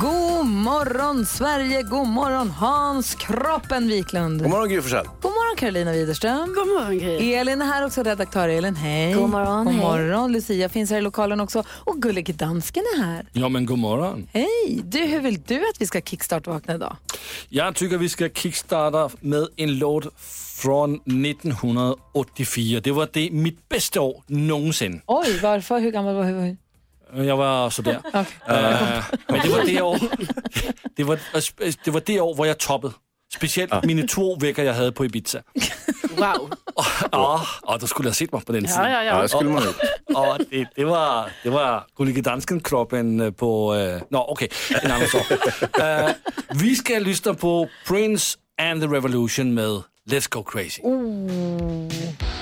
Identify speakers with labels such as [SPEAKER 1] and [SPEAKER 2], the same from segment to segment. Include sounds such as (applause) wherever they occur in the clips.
[SPEAKER 1] God morgon Sverige, god morgon Hans Kroppen Wiklund.
[SPEAKER 2] God morgon Gry Forssell.
[SPEAKER 1] God morgon Carolina Widerström.
[SPEAKER 3] God morgon Gry.
[SPEAKER 1] Elin är här också, redaktör Elin. Hej.
[SPEAKER 3] God morgon,
[SPEAKER 1] God
[SPEAKER 3] hej.
[SPEAKER 1] morgon. Lucia finns här i lokalen också. Och Gullige Dansken är här.
[SPEAKER 4] Ja, men god morgon.
[SPEAKER 1] Hej. Du, hur vill du att vi ska kickstart-vakna idag?
[SPEAKER 4] Jag tycker vi ska kickstarta med en låt från 1984. Det var det mitt bästa år någonsin.
[SPEAKER 1] Oj, varför? Hur gammal var du?
[SPEAKER 4] Jag var sådär. Eh, (laughs) men det var det år, (laughs) det var, det var det år, hvor jag toppade. Speciellt mina två veckor jag hade på Ibiza. (laughs)
[SPEAKER 3] Wow.
[SPEAKER 4] Ja, och då skulle jag sett mig på den
[SPEAKER 3] Ja,
[SPEAKER 4] tiden.
[SPEAKER 3] ja,
[SPEAKER 2] Ja,
[SPEAKER 3] ja.
[SPEAKER 2] det skulle man.
[SPEAKER 4] Och det, det var, det var Gullige Dansken-kroppen på... Uh, Nå, okej, en annan sak. Uh, vi ska lyssna på Prince and the Revolution med Let's Go Crazy.
[SPEAKER 5] don't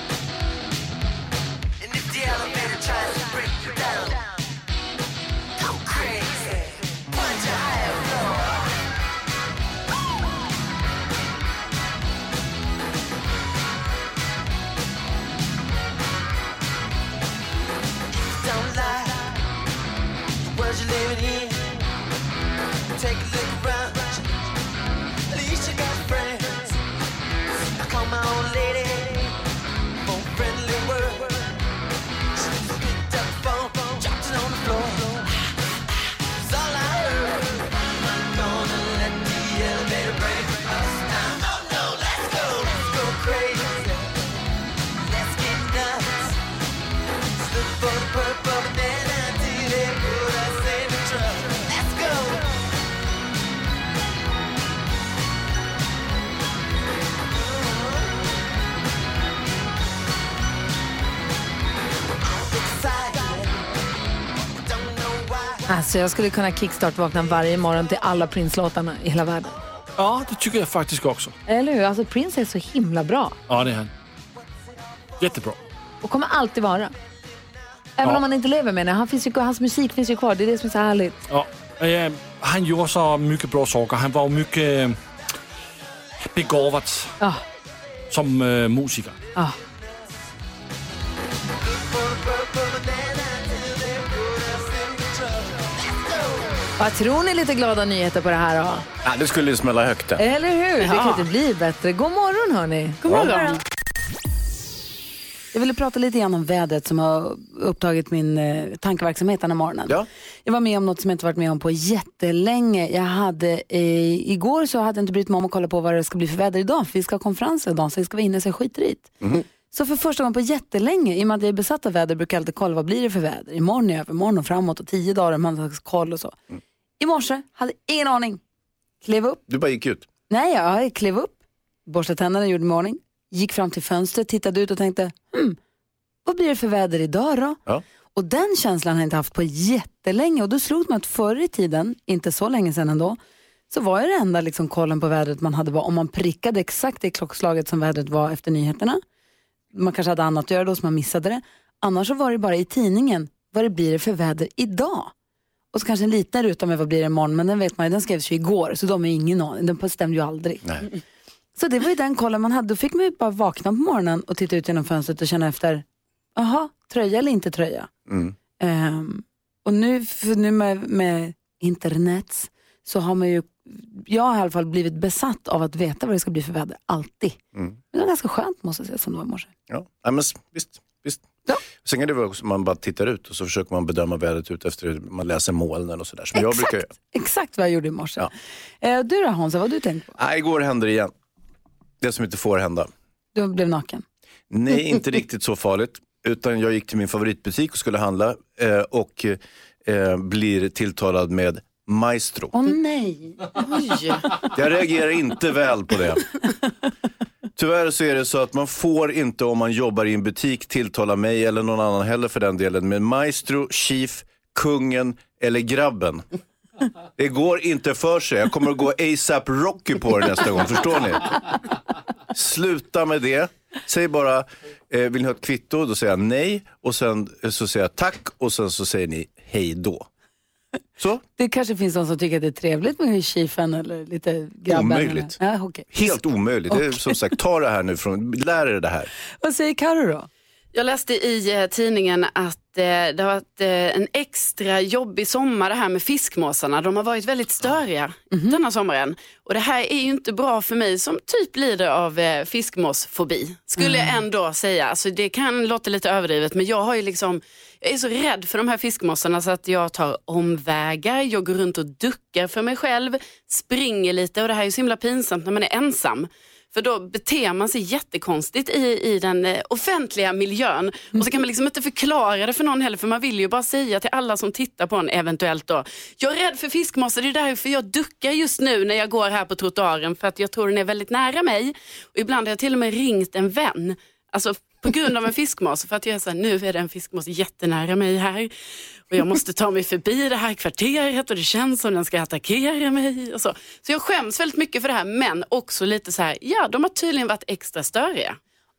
[SPEAKER 1] Alltså, jag skulle kunna kickstart-vakna varje morgon till alla Prince-låtarna i hela världen.
[SPEAKER 4] Ja, det tycker jag faktiskt också.
[SPEAKER 1] Eller hur? Alltså, Prince är så himla bra
[SPEAKER 4] Ja, det är han. Jättebra.
[SPEAKER 1] och kommer alltid vara. Även
[SPEAKER 4] Ja.
[SPEAKER 1] om han inte lever med det. Han finns ju, hans musik finns ju kvar. Det är det som är så härligt.
[SPEAKER 4] Ja, eh, han gjorde så mycket bra saker. Han var mycket eh, begåvad
[SPEAKER 1] Ja.
[SPEAKER 4] som eh, musiker.
[SPEAKER 1] Ja. Vad tror ni lite glada nyheter på det här då?
[SPEAKER 2] Ja, det skulle ju smälla högt. det.
[SPEAKER 1] Eller hur? Det kan inte bli bättre. God morgon hörni. God
[SPEAKER 3] morgon.
[SPEAKER 6] Jag ville prata lite grann om vädret som har upptagit min eh, tankeverksamhet den här morgonen.
[SPEAKER 2] Ja.
[SPEAKER 6] Jag var med om något som jag inte varit med om på jättelänge. Jag hade, eh, igår så hade jag inte brytt mig om att kolla på vad det ska bli för väder idag. För vi ska ha konferenser idag så vi ska vara inne så jag skiter i det. Så för första gången på jättelänge, i och med att jag är besatt av väder, brukar jag alltid kolla vad blir det för väder. Imorgon, i övermorgon och framåt och tio dagar, man har koll och så. I morse, hade ingen aning. Klev upp,
[SPEAKER 2] Du bara gick ut.
[SPEAKER 6] Nej, jag klev upp, borstade tänderna, gjorde mig ordning, gick fram till fönstret, tittade ut och tänkte, hmm, vad blir det för väder idag då?
[SPEAKER 2] Ja.
[SPEAKER 6] Och den känslan har jag inte haft på jättelänge och då slog mig att förr i tiden, inte så länge sedan ändå, så var det enda liksom kollen på vädret man hade var om man prickade exakt det klockslaget som vädret var efter nyheterna. Man kanske hade annat att göra då så man missade det. Annars så var det bara i tidningen, vad det blir det för väder idag? Och så kanske en liten ruta med vad blir det imorgon, men den vet man ju, den skrevs ju igår, så de har ju ingen aning, den stämde ju aldrig.
[SPEAKER 2] Nej.
[SPEAKER 6] Så det var ju den kollen man hade. Då fick man ju bara vakna på morgonen och titta ut genom fönstret och känna efter, aha, tröja eller inte tröja?
[SPEAKER 2] Mm.
[SPEAKER 6] Ehm, och nu, nu med, med internet så har man ju, jag har i alla fall blivit besatt av att veta vad det ska bli för väder, alltid.
[SPEAKER 2] Mm.
[SPEAKER 6] Men det var ganska skönt måste jag säga, som det var i morse.
[SPEAKER 2] Ja. Men visst. Visst.
[SPEAKER 6] Ja.
[SPEAKER 2] Sen kan det vara också man bara tittar ut och så försöker man bedöma vädret ut efter hur man läser molnen och sådär. Som jag brukar göra.
[SPEAKER 6] Exakt vad jag gjorde i morse.
[SPEAKER 2] Ja.
[SPEAKER 6] Eh, du då Hansa, vad har du tänkt på?
[SPEAKER 2] Nej, igår hände det igen. Det som inte får hända.
[SPEAKER 6] Du blev naken.
[SPEAKER 2] Nej, (laughs) inte riktigt så farligt. Utan jag gick till min favoritbutik och skulle handla eh, och eh, blir tilltalad med maestro.
[SPEAKER 6] Åh nej.
[SPEAKER 3] Oj.
[SPEAKER 2] Jag reagerar inte väl på det. (laughs) Tyvärr så är det så att man får inte om man jobbar i en butik tilltala mig eller någon annan heller för den delen med maestro, chief, kungen eller grabben. Det går inte för sig. Jag kommer att gå ASAP Rocky på det nästa gång, förstår ni? Sluta med det. Säg bara, eh, vill ni ha ett kvitto? Då säger jag nej och sen eh, så säger jag tack och sen så säger ni hej då. Så,
[SPEAKER 6] Det kanske finns någon som tycker att det är trevligt med chiefen eller lite grabben.
[SPEAKER 2] Omöjligt.
[SPEAKER 6] Eller? Ja, okej.
[SPEAKER 2] helt omöjligt. Det är, som sagt, ta det här nu, från, lär er det här.
[SPEAKER 6] Vad säger Karo då?
[SPEAKER 3] Jag läste i eh, tidningen att eh, det har varit eh, en extra jobbig sommar det här med fiskmåsarna. De har varit väldigt störiga denna sommaren. Och det här är ju inte bra för mig som typ lider av fiskmåsfobi. Skulle jag ändå säga. Alltså, det kan låta lite överdrivet men jag har ju liksom jag är så rädd för de här fiskmåsarna så att jag tar omvägar, jag går runt och duckar för mig själv, springer lite och det här är så himla pinsamt när man är ensam. För då beter man sig jättekonstigt i, i den eh, offentliga miljön. Och så kan man liksom inte förklara det för någon heller för man vill ju bara säga till alla som tittar på en eventuellt då. Jag är rädd för fiskmåsar, det är därför jag duckar just nu när jag går här på trottoaren för att jag tror den är väldigt nära mig. Och ibland har jag till och med ringt en vän. Alltså på grund av en fiskmås. För att jag är så här, nu är det en fiskmås jättenära mig här. Och jag måste ta mig förbi det här kvarteret och det känns som den ska attackera mig. Och så. så jag skäms väldigt mycket för det här. Men också lite så här, ja de har tydligen varit extra störiga.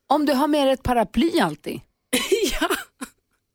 [SPEAKER 6] Om du har med dig ett paraply alltid, (laughs)
[SPEAKER 3] ja.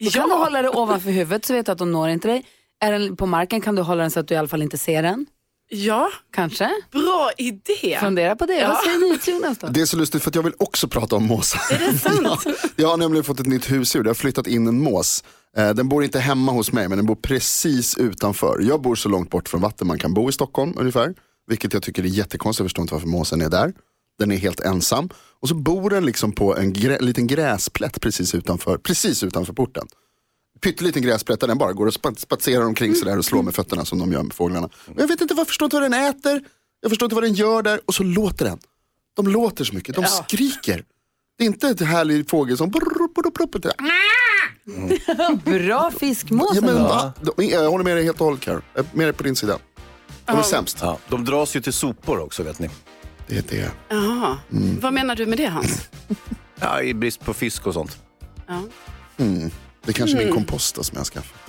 [SPEAKER 6] då kan du hålla det ovanför huvudet så vet du att de når inte dig. Är den på marken kan du hålla den så att du i alla fall inte ser den.
[SPEAKER 3] Ja,
[SPEAKER 6] Kanske?
[SPEAKER 3] bra idé.
[SPEAKER 6] Fundera på det.
[SPEAKER 3] Ja.
[SPEAKER 6] Vad säger ni Jonas då?
[SPEAKER 7] Det är så lustigt för att jag vill också prata om måsar.
[SPEAKER 3] Är det sant? (laughs)
[SPEAKER 7] ja, jag har nämligen fått ett nytt husdjur, jag har flyttat in en mås. Eh, Den bor inte hemma hos mig men den bor precis utanför. Jag bor så långt bort från vatten man kan bo i Stockholm ungefär. Vilket jag tycker är jättekonstigt, jag förstår inte varför måsen är där. Den är helt ensam. Och så bor den liksom på en grä, liten gräsplätt precis utanför, precis utanför porten. Pytteliten gräsplätt där den bara går och spa- spatserar omkring sådär och slår med fötterna som de gör med fåglarna. Men jag vet inte, jag förstår inte vad den äter. Jag förstår inte vad den gör där. Och så låter den. De låter så mycket, de skriker. Det är inte ett härlig fågel som... (laughs)
[SPEAKER 6] Bra fiskmås
[SPEAKER 7] Ja, men, va? De- Jag håller med dig helt och hållet Carro. Jag är med dig på din sida. De är sämst.
[SPEAKER 2] Ja, de dras ju till sopor också vet ni.
[SPEAKER 7] Det är det.
[SPEAKER 3] Jaha. Vad menar du med det Hans?
[SPEAKER 2] Ja, I brist på fisk och sånt.
[SPEAKER 3] Ja.
[SPEAKER 7] Mm. Det är kanske min kompost då, som jag skaffat.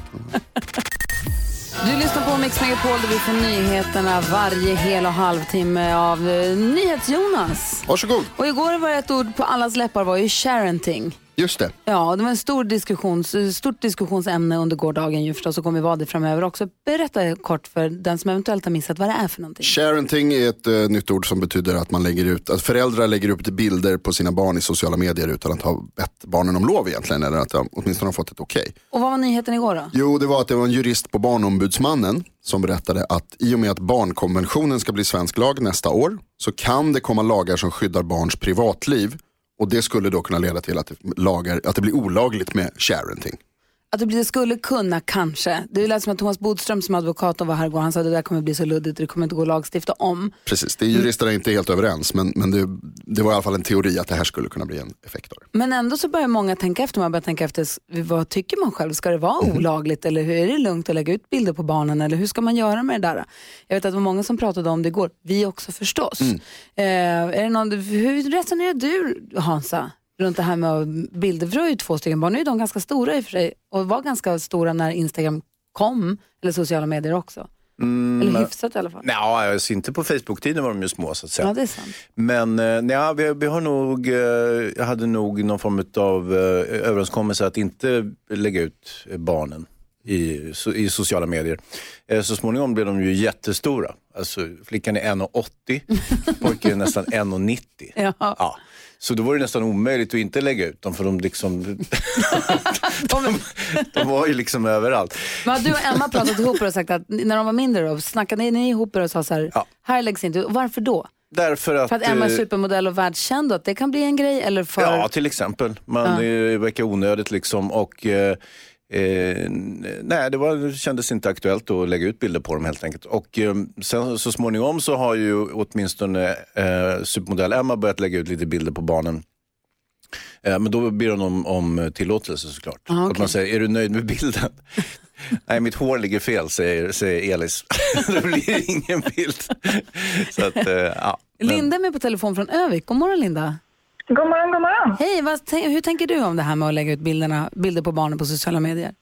[SPEAKER 6] Du lyssnar på Mix Megapol där vi får nyheterna varje hel och halvtimme av eh, NyhetsJonas.
[SPEAKER 7] Varsågod.
[SPEAKER 6] Och igår var ett ord på allas läppar var ju sharenting.
[SPEAKER 7] Just det.
[SPEAKER 6] Ja, det var en stor diskussions, stort diskussionsämne under gårdagen ju förstås och kommer vara det framöver också. Berätta kort för den som eventuellt har missat vad det är för någonting.
[SPEAKER 7] Sharenting är ett uh, nytt ord som betyder att man lägger ut, att föräldrar lägger upp bilder på sina barn i sociala medier utan att ha bett barnen om lov egentligen. Eller att de åtminstone har fått ett okej.
[SPEAKER 6] Och vad var nyheten igår då?
[SPEAKER 7] Jo, det var att det var en jurist på Barnombudsmannen som berättade att i och med att barnkonventionen ska bli svensk lag nästa år så kan det komma lagar som skyddar barns privatliv och det skulle då kunna leda till att det, lagar, att det blir olagligt med sharenting.
[SPEAKER 6] Att det blir- det skulle kunna, kanske. Det lät som att Thomas Bodström som advokat och var här igår, han sa att det där kommer bli så luddigt, det kommer inte gå att lagstifta om.
[SPEAKER 7] Precis, det är juristerna inte helt överens men, men det, det var i alla fall en teori att det här skulle kunna bli en effekt.
[SPEAKER 6] Men ändå så börjar många tänka efter, man börjar tänka efter, vad tycker man själv? Ska det vara
[SPEAKER 7] Mhm.
[SPEAKER 6] olagligt eller hur är det lugnt att lägga ut bilder på barnen eller hur ska man göra med det där? Jag vet att det var många som pratade om det igår, vi också förstås.
[SPEAKER 7] Mm.
[SPEAKER 6] Eh, är det någon, hur resonerar du Hansa? Runt det här med bilder, för du har ju två stycken barn, nu är de ganska stora i och för sig och var ganska stora när Instagram kom, eller sociala medier också.
[SPEAKER 2] Mm,
[SPEAKER 6] Eller hyfsat i alla fall.
[SPEAKER 2] Nja, alltså inte på Facebook-tiden var de ju små så att säga.
[SPEAKER 6] Ja, det är sant.
[SPEAKER 2] Men eh, nja, vi, vi har nog, eh, jag hade nog någon form av eh, överenskommelse att inte lägga ut barnen i, i sociala medier. Så småningom blev de ju jättestora. Alltså, flickan är 1,80, (laughs) pojken är nästan 1,90.
[SPEAKER 6] Ja.
[SPEAKER 2] Ja. Så då var det nästan omöjligt att inte lägga ut dem för de, liksom, (laughs) (laughs) de, de var ju liksom överallt.
[SPEAKER 6] Men har du och Emma pratat ihop er och sagt att när de var mindre då, snackade ni ihop er och sa så här, här läggs inte. Varför då?
[SPEAKER 2] Därför att,
[SPEAKER 6] För att Emma är
[SPEAKER 2] eh,
[SPEAKER 6] supermodell och världskänd och att det kan bli en grej eller för...
[SPEAKER 2] Ja, till exempel. Man
[SPEAKER 6] Ja.
[SPEAKER 2] ja. verkar onödigt liksom. Och, eh, eh, nej, det, var, det kändes inte aktuellt att lägga ut bilder på dem helt enkelt. Och eh, sen så småningom så har ju åtminstone eh, supermodell Emma börjat lägga ut lite bilder på barnen. Eh, men då ber hon om, om tillåtelse såklart.
[SPEAKER 6] Ah, okej.
[SPEAKER 2] Att man säger, är du nöjd med bilden? (laughs) Nej, mitt hår ligger fel, säger, säger Elis. (laughs) det blir ingen bild. Så att, eh, ja.
[SPEAKER 6] Linda är med på telefon från Övik. God morgon Linda.
[SPEAKER 8] God morgon, god morgon.
[SPEAKER 6] Hej, vad, hur tänker du om det här med att lägga ut bilderna, bilder på barnen på sociala medier?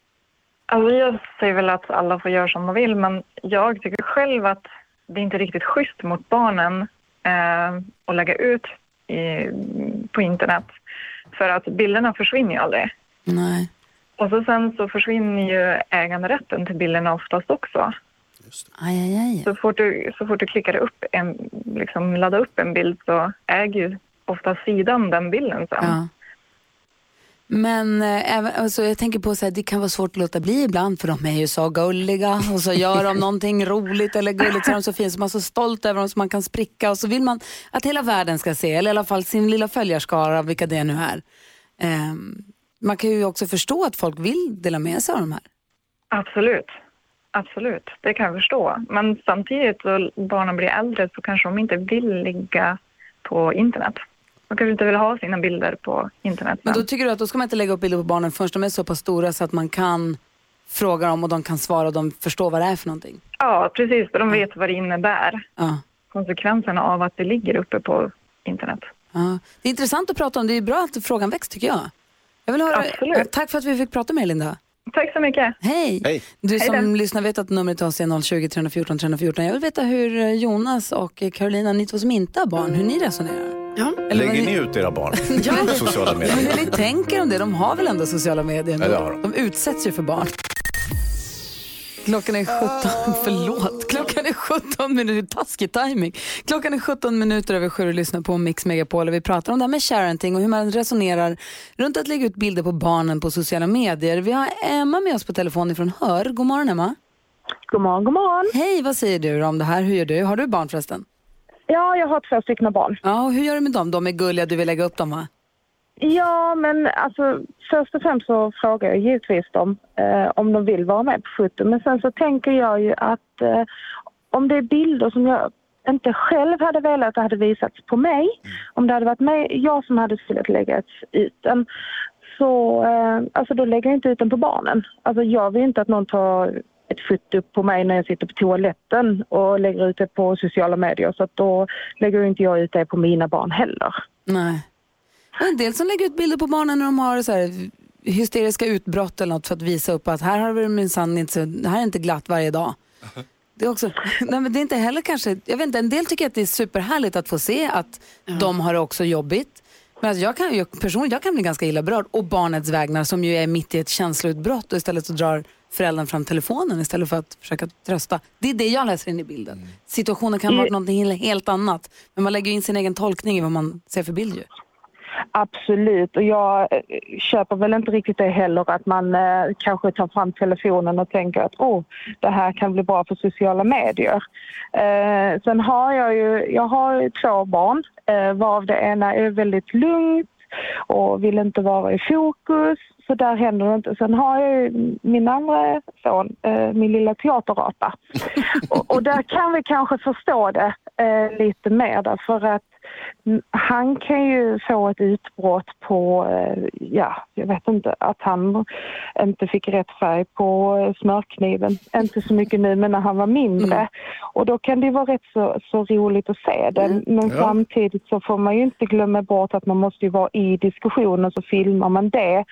[SPEAKER 8] Alltså jag säger väl att alla får göra som de vill, men jag tycker själv att det är inte riktigt schysst mot barnen eh, att lägga ut i, på internet. För att bilderna försvinner ju aldrig.
[SPEAKER 6] Nej.
[SPEAKER 8] Och så sen så försvinner ju äganderätten till bilderna oftast också.
[SPEAKER 6] Aj, aj, aj.
[SPEAKER 8] Så fort du, så fort du klickar upp en, liksom laddar upp en bild så äger ju ofta sidan den bilden sen.
[SPEAKER 6] Ja. Men eh, även, alltså, jag tänker på så här, det kan vara svårt att låta bli ibland för de är ju så gulliga och så gör de någonting roligt eller gulligt så är de så fina så man är så stolt över dem så man kan spricka och så vill man att hela världen ska se, eller i alla fall sin lilla följarskara, vilka det nu är. Ehm, man kan ju också förstå att folk vill dela med sig av de här.
[SPEAKER 8] Absolut. Absolut, det kan jag förstå. Men samtidigt så barnen blir äldre så kanske de inte vill ligga på internet. De kanske inte vill ha sina bilder på internet.
[SPEAKER 6] Men då tycker du att då ska man inte lägga upp bilder på barnen förrän de är så pass stora så att man kan fråga dem och de kan svara och de förstår vad det är för någonting?
[SPEAKER 8] Ja, precis. För de vet vad det innebär.
[SPEAKER 6] Ja.
[SPEAKER 8] Konsekvenserna av att det ligger uppe på internet.
[SPEAKER 6] Ja. Det är intressant att prata om. Det är bra att frågan väcks tycker jag. jag vill höra,
[SPEAKER 8] Absolut.
[SPEAKER 6] Tack för att vi fick prata med dig Linda.
[SPEAKER 8] Tack så mycket.
[SPEAKER 6] Hej!
[SPEAKER 2] Hej.
[SPEAKER 6] Du
[SPEAKER 8] Hej
[SPEAKER 6] som
[SPEAKER 8] då.
[SPEAKER 6] lyssnar vet att numret till oss är 020 314 314. Jag vill veta hur eh, Jonas och eh, Carolina, ni två som inte har barn, hur ni resonerar.
[SPEAKER 3] Ja.
[SPEAKER 6] Eller
[SPEAKER 2] Lägger ni ut era barn (laughs) på sociala
[SPEAKER 6] Men
[SPEAKER 2] medier?
[SPEAKER 6] hur ni tänker om det? De har väl ändå sociala medier?
[SPEAKER 2] Ja, det har de.
[SPEAKER 6] de utsätts ju för barn. Klockan är 17, förlåt, klockan är 17 minuter, taskig timing. Klockan är 17 minuter över sju och lyssnar på Mix Megapol och vi pratar om det här med parenting och hur man resonerar runt att lägga ut bilder på barnen på sociala medier. Vi har Emma med oss på telefon ifrån Hör. God morgon Emma.
[SPEAKER 9] God morgon, god morgon.
[SPEAKER 6] Hej, vad säger du om det här? Hur gör du? Har du barn förresten?
[SPEAKER 9] Ja, jag har två stycken barn.
[SPEAKER 6] Ja, och hur gör du med dem? De är gulliga, du vill lägga upp dem va?
[SPEAKER 9] Ja, men alltså först och främst så frågar jag givetvis dem eh, om de vill vara med på foto. Men sen så tänker jag ju att eh, om det är bilder som jag inte själv hade velat hade visats på mig, om det hade varit mig, jag som hade velat lägga ut den, så eh, alltså då lägger jag inte ut den på barnen. Alltså jag vill inte att någon tar ett foto på mig när jag sitter på toaletten och lägger ut det på sociala medier. Så att då lägger inte jag ut det på mina barn heller.
[SPEAKER 6] Nej. Och en del som lägger ut bilder på barnen när de har så här hysteriska utbrott eller något för att visa upp att här har vi minsann inte, här är inte glatt varje dag. Det är också, (laughs) nej men det är inte heller kanske, jag vet inte, en del tycker att det är superhärligt att få se att de har det också jobbigt. Men alltså jag kan, jag, personligen jag kan bli ganska illa berörd och barnets vägnar som ju är mitt i ett känsloutbrott och istället så drar föräldern fram telefonen istället för att försöka trösta. Det är det jag läser in i bilden. Situationen kan vara
[SPEAKER 9] Mm.
[SPEAKER 6] någonting helt annat men man lägger in sin egen tolkning i vad man ser för bild ju.
[SPEAKER 9] Absolut, och jag eh, köper väl inte riktigt det heller att man eh, kanske tar fram telefonen och tänker att oh, det här kan bli bra för sociala medier. Eh, sen har jag ju, jag har två barn eh, varav det ena är väldigt lugnt och vill inte vara i fokus. Så där händer det inte. Sen har jag ju min andra son, eh, min lilla teaterapa. (laughs) och, och där kan vi kanske förstå det eh, lite mer därför att han kan ju få ett utbrott på, eh, ja, jag vet inte, att han inte fick rätt färg på smörkniven. Inte så mycket nu, men när han var mindre. Och då kan det vara rätt så, så roligt att se det. Men
[SPEAKER 10] Ja.
[SPEAKER 9] samtidigt så får man ju inte glömma bort att man måste vara i diskussionen, så filmar man det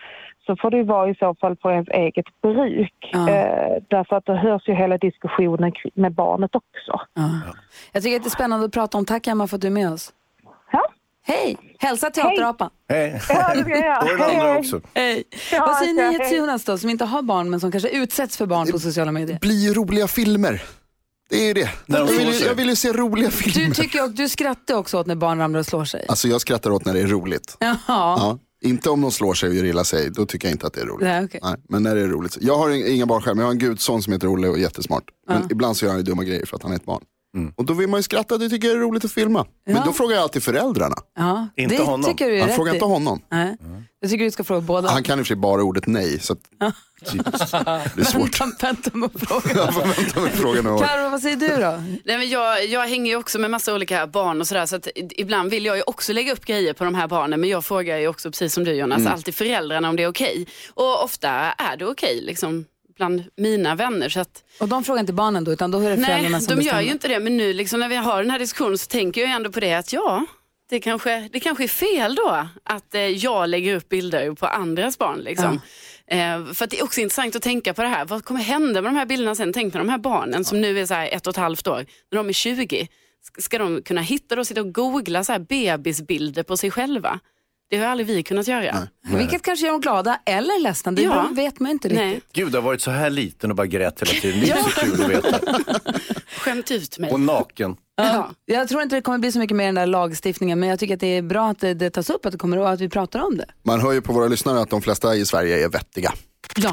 [SPEAKER 9] så får det vara i så fall för ens eget bruk. Eh, därför att det hörs ju hela diskussionen med barnet också.
[SPEAKER 6] Ja. Jag tycker att det är spännande att prata om. Tack Emma för att du är med oss.
[SPEAKER 9] Ja.
[SPEAKER 6] Hej! Hälsa teaterapan.
[SPEAKER 2] Hej.
[SPEAKER 9] Ja, det ska jag göra. (laughs)
[SPEAKER 2] Och den
[SPEAKER 9] Hej,
[SPEAKER 2] andra
[SPEAKER 9] hej.
[SPEAKER 2] också.
[SPEAKER 6] Hej.
[SPEAKER 9] Ja,
[SPEAKER 6] Vad säger
[SPEAKER 9] ja,
[SPEAKER 6] ni
[SPEAKER 9] hej.
[SPEAKER 6] till Jonas då, som inte har barn men som kanske utsätts för barn på sociala medier?
[SPEAKER 7] blir rota filmer. Det är det.
[SPEAKER 2] När de
[SPEAKER 7] Jag vill, jag vill ju se roliga filmer.
[SPEAKER 6] Du, tycker, och du skrattar också åt när barn ramlar och slår sig.
[SPEAKER 7] Alltså jag skrattar åt när det är roligt.
[SPEAKER 6] Jaha.
[SPEAKER 7] Ja. Inte om de slår sig och gör illa sig, då tycker jag inte att det är roligt.
[SPEAKER 6] Nej, okej.
[SPEAKER 7] Nej, men när det är roligt. Jag har inga barn själv, men jag har en gudson som heter Olle och är jättesmart. Men ibland så gör han ju dumma grejer för att han är ett barn. Och då vill man ju skratta, det tycker jag är roligt att filma. Men då frågar jag alltid föräldrarna.
[SPEAKER 6] Ja,
[SPEAKER 7] Inte
[SPEAKER 6] det
[SPEAKER 7] honom.
[SPEAKER 6] tycker du är
[SPEAKER 7] Han
[SPEAKER 6] rätt
[SPEAKER 7] frågar
[SPEAKER 6] i.
[SPEAKER 7] inte honom.
[SPEAKER 6] Nej. Jag tycker du ska fråga båda.
[SPEAKER 7] Han kan i och för sig bara ordet nej, så att, (laughs) det är svårt.
[SPEAKER 6] Vänta, vänta med frågan. (laughs)
[SPEAKER 7] Vänta med frågan och...
[SPEAKER 6] Karo, vad säger du då?
[SPEAKER 3] Nej, men jag, jag hänger ju också med massa olika barn och sådär så att ibland vill jag ju också lägga upp grejer på de här barnen men jag frågar ju också precis som du Jonas
[SPEAKER 11] Mm.
[SPEAKER 3] alltid föräldrarna om det är okej. Och ofta är det okej liksom bland mina vänner. Så att,
[SPEAKER 6] Och de frågar inte barnen då, utan då är det föräldrarna
[SPEAKER 3] nej,
[SPEAKER 6] som
[SPEAKER 3] de
[SPEAKER 6] bestämmer?
[SPEAKER 3] gör ju inte det. Men nu liksom, när vi har den här diskussionen så tänker jag ändå på det att ja, det kanske, det kanske är fel då att eh, jag lägger upp bilder på andras barn. Liksom. Eh, för det är också intressant att tänka på det här. Vad kommer hända med de här bilderna sen? Tänk på de här barnen som nu är så ett och ett halvt år. När de är 20, ska- ska de kunna hitta och sitta och googla så här bebisbilder på sig själva? Det har aldrig vi kunnat göra.
[SPEAKER 6] Vilket kanske gör dem glada eller ledsna, det
[SPEAKER 3] Ja.
[SPEAKER 6] vet man inte riktigt.
[SPEAKER 3] Nej.
[SPEAKER 2] Gud, du har varit så här liten och bara grät hela tiden. Det är så kul att veta. (laughs)
[SPEAKER 3] Skämt ut mig.
[SPEAKER 2] Och naken.
[SPEAKER 6] Ja. Jag tror inte det kommer bli så mycket mer den där lagstiftningen, men jag tycker att det är bra att det, det tas upp, att det kommer och att vi pratar om det.
[SPEAKER 7] Man hör ju på våra lyssnare att de flesta i Sverige är vettiga.
[SPEAKER 6] Ja.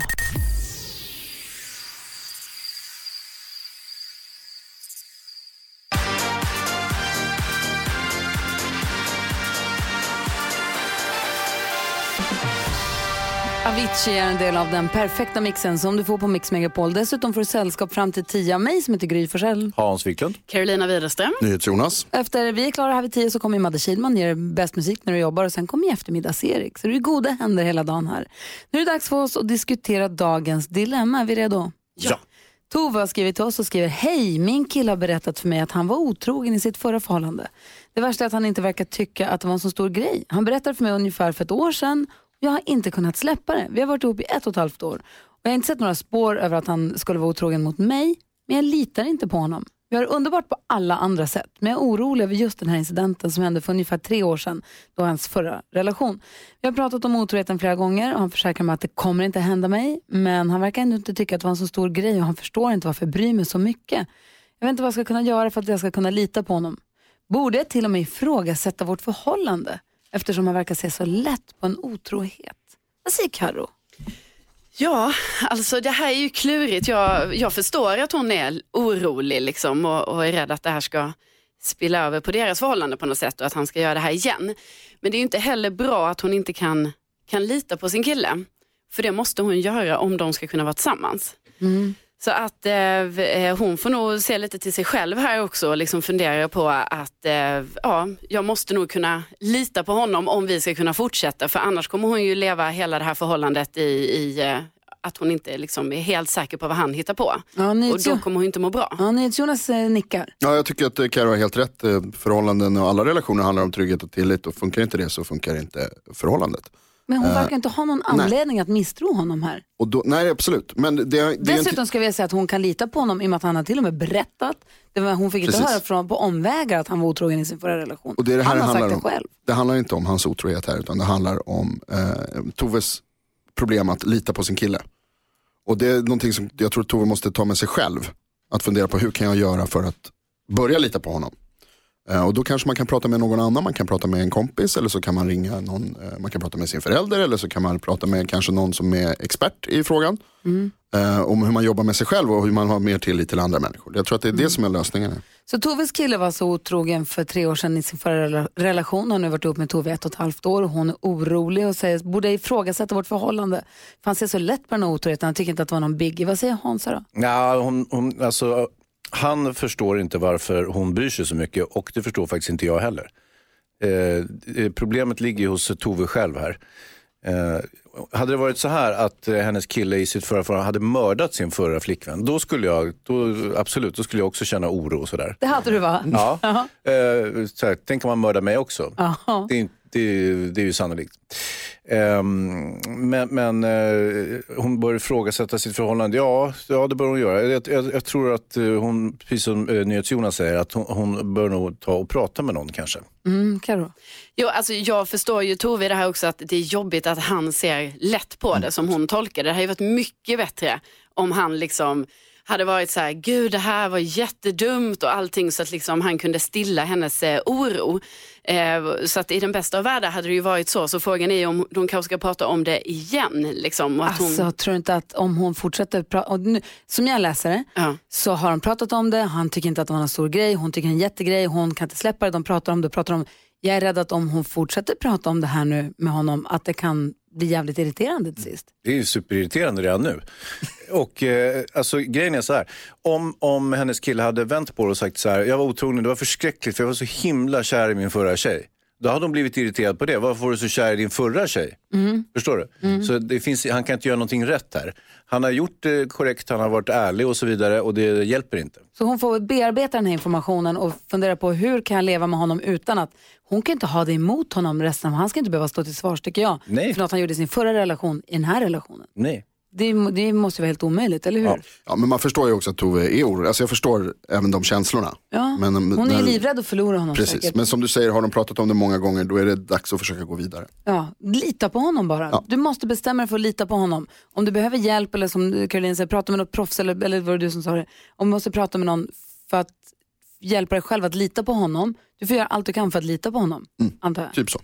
[SPEAKER 6] Avicii är en del av den perfekta mixen som du får på Mix Megapol. Dessutom får du sällskap fram till 10 av mig som heter Gry Forssell.
[SPEAKER 2] Hans Wiklund.
[SPEAKER 3] Carolina Widerström.
[SPEAKER 7] NyhetsJonas.
[SPEAKER 6] Efter vi är klara här vid 10 så kommer Madde Kihlman ger bäst musik när du jobbar och sen kommer ju eftermiddags-Erik. Så det är goda händer hela dagen här. Nu är det dags för oss att diskutera dagens dilemma. Är vi redo?
[SPEAKER 2] Ja.
[SPEAKER 6] Tove har skrivit till oss och skriver Hej, min kille har berättat för mig att han var otrogen i sitt förra förhållande. Det värsta är att han inte verkar tycka att det var en så stor grej. Han berättade för mig ungefär för ett år sedan jag har inte kunnat släppa det. Vi har varit ihop i ett och ett halvt år och jag har inte sett några spår över att han skulle vara otrogen mot mig, men jag litar inte på honom. Vi har det underbart på alla andra sätt, men jag är orolig över just den här incidenten som hände för ungefär tre år sedan, då hans förra relation. Vi har pratat om otroheten flera gånger och han försäkrar mig att det kommer inte hända mig, men han verkar ändå inte tycka att det var en så stor grej och han förstår inte varför jag bryr mig så mycket. Jag vet inte vad jag ska kunna göra för att jag ska kunna lita på honom. Borde jag till och med ifrågasätta vårt förhållande eftersom han verkar se så lätt på en otrohet? Vad säger Karo?
[SPEAKER 3] Ja, alltså det här är ju klurigt. Jag, jag förstår att hon är orolig liksom, och, och är rädd att det här ska spilla över på deras förhållande på något sätt och att han ska göra det här igen. Men det är inte heller bra att hon inte kan, kan lita på sin kille. För det måste hon göra om de ska kunna vara tillsammans. Så att eh, eh, hon får nog se lite till sig själv här också och liksom fundera på att eh, ja, jag måste nog kunna lita på honom om vi ska kunna fortsätta för annars kommer hon ju leva hela det här förhållandet i, i eh, att hon inte liksom är helt säker på vad han hittar på.
[SPEAKER 6] Ja,
[SPEAKER 3] och då kommer hon inte må bra.
[SPEAKER 6] Ja, Jonas eh, nickar.
[SPEAKER 7] Ja, jag tycker att Karo har helt rätt. Förhållanden och alla relationer handlar om trygghet och tillit och funkar inte det så funkar inte förhållandet.
[SPEAKER 6] Men hon
[SPEAKER 7] Eh,
[SPEAKER 6] verkar inte ha någon anledning att misstro honom här.
[SPEAKER 7] Och då, nej, absolut. Men det, det en-
[SPEAKER 6] Dessutom ska vi säga att hon kan lita på honom i och med att han har till och med berättat. Det var, hon fick inte
[SPEAKER 7] Precis.
[SPEAKER 6] höra från, på omvägar att han var otrogen i sin förra relation.
[SPEAKER 7] Och det är det här
[SPEAKER 6] han har
[SPEAKER 7] handlar
[SPEAKER 6] sagt det
[SPEAKER 7] om.
[SPEAKER 6] själv.
[SPEAKER 7] Det handlar inte om hans otrohet här utan det handlar om eh, Toves problem att lita på sin kille. Och det är någonting som jag tror Tove måste ta med sig själv. Att fundera på hur kan jag göra för att börja lita på honom. Eh, och då kanske man kan prata med någon annan, man kan prata med en kompis eller så kan man ringa någon, eh, man kan prata med sin förälder eller så kan man prata med kanske någon som är expert i frågan.
[SPEAKER 6] Mm.
[SPEAKER 7] Eh, om hur man jobbar med sig själv och hur man har mer tillit till andra människor. Jag tror att det är
[SPEAKER 6] Mm.
[SPEAKER 7] det som är lösningen.
[SPEAKER 6] Så Toves kille var så otrogen för tre år sedan i sin förra rela- relation. Hon har nu varit ihop med Tove ett och ett halvt år och hon är orolig och säger borde jag ifrågasätta vårt förhållande. För han ser så lätt på den här otroheten, han tycker inte att det var någon biggie. Vad säger Hansa då?
[SPEAKER 2] Ja, hon, hon, alltså, han förstår inte varför hon bryr sig så mycket och det förstår faktiskt inte jag heller. Eh, problemet ligger hos Tove själv här. Eh, hade det varit så här att eh, hennes kille i sitt förra förhållande hade mördat sin förra flickvän, då skulle jag, då, absolut, då skulle jag också känna oro och sådär.
[SPEAKER 6] Det hade du va?
[SPEAKER 2] Ja. Eh, så här, tänk om man mördar mig också. Det, är, inte- det, är- det är ju sannolikt. Ehm, men men eh, hon bör ifrågasätta sitt förhållande. Ja, ja det bör hon göra. Jag, jag, jag tror att eh, hon, precis som uh, NyhetsJonas säger, att hon, hon bör nog ta och prata med någon kanske.
[SPEAKER 6] Mm, Karo.
[SPEAKER 3] Jo, alltså jag förstår ju Tove det här också att det är jobbigt att han ser lätt på det som hon tolkar det. Det hade ju varit mycket bättre om han liksom hade varit så här, gud det här var jättedumt och allting så att liksom han kunde stilla hennes eh, oro. Eh, så att i den bästa av världar hade det ju varit så. Så frågan är om de kanske ska prata om det igen. Liksom, och att
[SPEAKER 6] Alltså,
[SPEAKER 3] hon...
[SPEAKER 6] tror inte att om hon fortsätter prata, som jag läser det, så har de pratat om det, han tycker inte att det var en stor grej, hon tycker det är en jättegrej, hon kan inte släppa det, de pratar om det, pratar om Jag är rädd att om hon fortsätter prata om det här nu med honom, att det kan bli jävligt irriterande till sist.
[SPEAKER 2] Det är ju superirriterande redan nu. Och eh, alltså grejen är så här, om, om hennes kille hade vänt på det och sagt så här, jag var otrogen, det var förskräckligt för jag var så himla kär i min förra tjej. Då hade hon blivit irriterad på det. Varför var du så kär i din förra tjej?
[SPEAKER 6] Mm.
[SPEAKER 2] Förstår du?
[SPEAKER 6] Mm.
[SPEAKER 2] Så det finns, han kan inte göra någonting rätt här. Han har gjort det korrekt, han har varit ärlig och så vidare och det hjälper inte.
[SPEAKER 6] Så hon får bearbeta den här informationen och fundera på hur kan jag leva med honom utan att hon kan inte ha det emot honom resten av Han ska inte behöva stå till svars tycker jag.
[SPEAKER 2] Nej.
[SPEAKER 6] För något han gjorde i sin förra relation, i den här relationen.
[SPEAKER 2] Nej.
[SPEAKER 6] Det, det måste ju vara helt omöjligt, eller hur?
[SPEAKER 7] Ja. ja, men man förstår ju också att Tove är orolig. Alltså jag förstår även de känslorna.
[SPEAKER 6] Ja,
[SPEAKER 7] Men, um,
[SPEAKER 6] hon är
[SPEAKER 7] när-
[SPEAKER 6] livrädd att förlora honom
[SPEAKER 7] Precis,
[SPEAKER 6] säkert.
[SPEAKER 7] men som du säger, har de pratat om det många gånger, då är det dags att försöka gå vidare.
[SPEAKER 6] Ja, lita på honom bara.
[SPEAKER 7] Ja.
[SPEAKER 6] Du måste bestämma dig för att lita på honom. Om du behöver hjälp eller som Caroline säger, prata med något proffs eller, eller var det du som sa det. Om du måste prata med någon för att hjälpa dig själv att lita på honom. Du får göra allt du kan för att lita på honom, antar jag.
[SPEAKER 7] Typ så.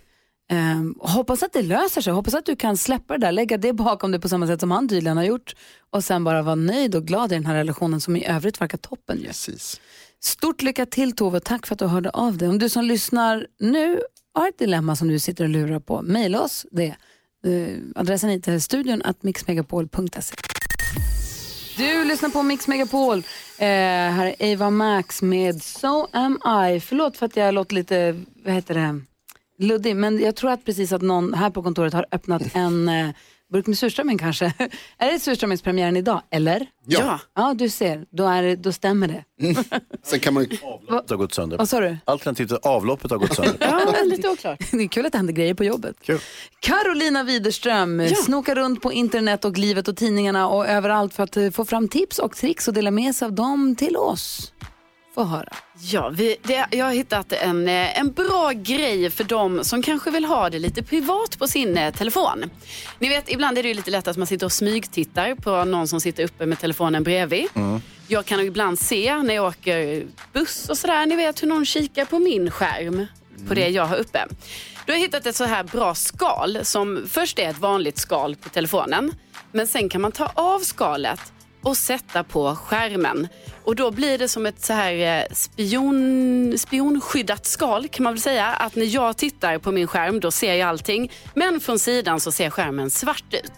[SPEAKER 6] Och hoppas att det löser sig. Hoppas att du kan släppa det där, lägga det bakom dig på samma sätt som han tydligen har gjort. Och sen bara vara nöjd och glad i den här relationen som i övrigt verkar toppen. Ju.
[SPEAKER 7] Precis.
[SPEAKER 6] Stort lycka till Tove, tack för att du hörde av dig. Om du som lyssnar nu har ett dilemma som du sitter och lurar på, mejla oss det. Eh, adressen hit är studion att mixmegapol.se. Du lyssnar på Mix Megapol. Eh, här är Ava Max med So am I. Förlåt för att jag låter lite, vad heter det, luddig, men jag tror att precis att någon här på kontoret har öppnat en eh, burk med surströmming kanske. (laughs) är det surströmmingspremiären idag, eller?
[SPEAKER 7] Ja.
[SPEAKER 6] Ja, du ser. Då, är det, då stämmer det. (laughs)
[SPEAKER 7] Sen kan man ju...
[SPEAKER 2] Avloppet har gått sönder.
[SPEAKER 6] Vad sa du?
[SPEAKER 2] Alternativt att avloppet har gått sönder. (laughs)
[SPEAKER 6] Ja, lite oklart. Det är kul att det händer grejer på jobbet.
[SPEAKER 2] Kul.
[SPEAKER 6] Carolina Widerström snokar runt på internet och livet och tidningarna och överallt för att eh, få fram tips och tricks och dela med sig av dem till oss. Få höra.
[SPEAKER 3] Ja, vi, det, jag har hittat en, eh, en bra grej för dem som kanske vill ha det lite privat på sin eh, telefon. Ni vet, ibland är det ju lite lätt att man sitter och smygtittar på någon som sitter uppe med telefonen bredvid. Jag kan ibland se när jag åker buss och sådär, ni vet hur någon kikar på min skärm, på det jag har uppe. Då har hittat ett så här bra skal som först är ett vanligt skal på telefonen, men sen kan man ta av skalet och sätta på skärmen. Och då blir det som ett så här eh, spion, spionskyddat skal kan man väl säga. Att när jag tittar på min skärm då ser jag allting. Men från sidan så ser skärmen svart ut.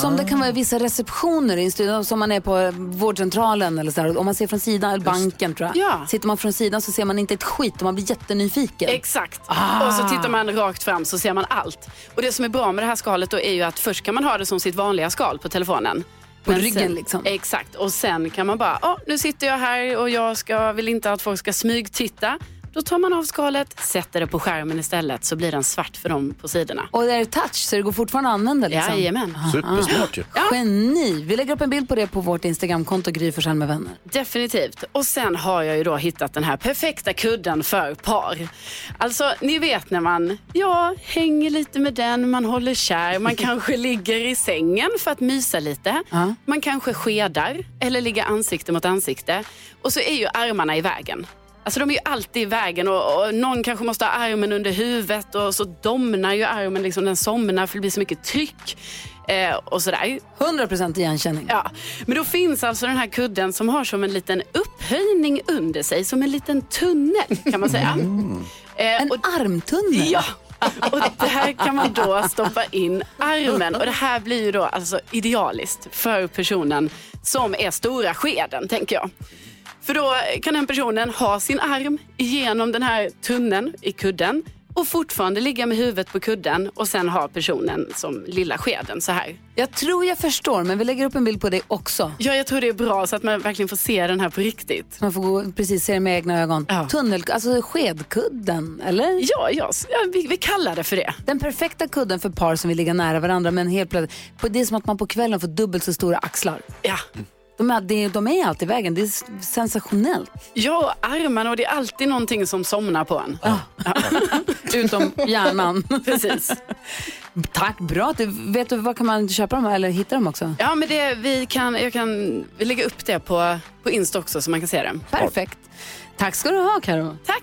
[SPEAKER 6] Som det kan vara i vissa receptioner i en som man är på vårdcentralen eller så där. Om man ser från sidan, eller banken tror jag.
[SPEAKER 3] Ja.
[SPEAKER 6] Sitter man från sidan så ser man inte ett skit och man blir jättenyfiken.
[SPEAKER 3] Exakt.
[SPEAKER 6] Ah.
[SPEAKER 3] Och så tittar man rakt fram så ser man allt. Och det som är bra med det här skalet då är ju att först kan man ha det som sitt vanliga skal på telefonen.
[SPEAKER 6] På
[SPEAKER 3] Men
[SPEAKER 6] ryggen
[SPEAKER 3] sen,
[SPEAKER 6] liksom.
[SPEAKER 3] Exakt. Och sen kan man bara, ja nu sitter jag här och jag ska, vill inte att folk ska smygtitta. Då tar man av skalet, sätter det på skärmen istället så blir den svart för dem på sidorna.
[SPEAKER 6] Och är det touch så det går fortfarande att använda liksom?
[SPEAKER 3] Jajamän.
[SPEAKER 2] Supersmart ju.
[SPEAKER 6] Geni! Vi lägger upp en bild på det på vårt Instagramkonto Gry Forssell med vänner.
[SPEAKER 3] Definitivt. Och sen har jag ju då hittat den här perfekta kudden för par. Alltså, ni vet när man ja, hänger lite med den, man håller kär, man (laughs) kanske ligger i sängen för att mysa lite. Man kanske skedar eller ligger ansikte mot ansikte. Och så är ju armarna i vägen. Alltså de är ju alltid i vägen och, och någon kanske måste ha armen under huvudet och så domnar ju armen, liksom, den somnar för det blir så mycket tryck. Eh, och sådär.
[SPEAKER 6] 100% igenkänning.
[SPEAKER 3] Ja, men då finns alltså den här kudden som har som en liten upphöjning under sig, som en liten tunnel kan man säga. Eh,
[SPEAKER 6] En armtunnel?
[SPEAKER 3] Ja, och det här kan man då stoppa in armen och det här blir ju då alltså idealiskt för personen som är stora skeden, tänker jag. För då kan den personen ha sin arm igenom den här tunneln i kudden och fortfarande ligga med huvudet på kudden och sen ha personen som lilla skeden så här.
[SPEAKER 6] Jag tror jag förstår, men vi lägger upp en bild på det också.
[SPEAKER 3] Ja, jag tror det är bra så att man verkligen får se den här på riktigt.
[SPEAKER 6] Man får gå, precis se det med egna ögon. Tunnel, alltså skedkudden, eller?
[SPEAKER 3] Ja, ja, ja vi, vi kallar det för det.
[SPEAKER 6] Den perfekta kudden för par som vill ligga nära varandra men helt plötsligt, på- det är som att man på kvällen får dubbelt så stora axlar.
[SPEAKER 3] Ja.
[SPEAKER 6] De är, det- de är alltid i vägen, det är sensationellt.
[SPEAKER 3] Ja, armarna och det är alltid någonting som somnar på en. (laughs)
[SPEAKER 6] Utom hjärnan. (laughs)
[SPEAKER 3] Precis.
[SPEAKER 6] Tack, bra. Du, vet du, var kan man köpa dem eller hitta dem också?
[SPEAKER 3] Ja, men det, vi kan, jag kan lägga upp det på, på Insta också så man kan se det.
[SPEAKER 6] Perfekt. Tack ska du ha, Karo.
[SPEAKER 3] Tack.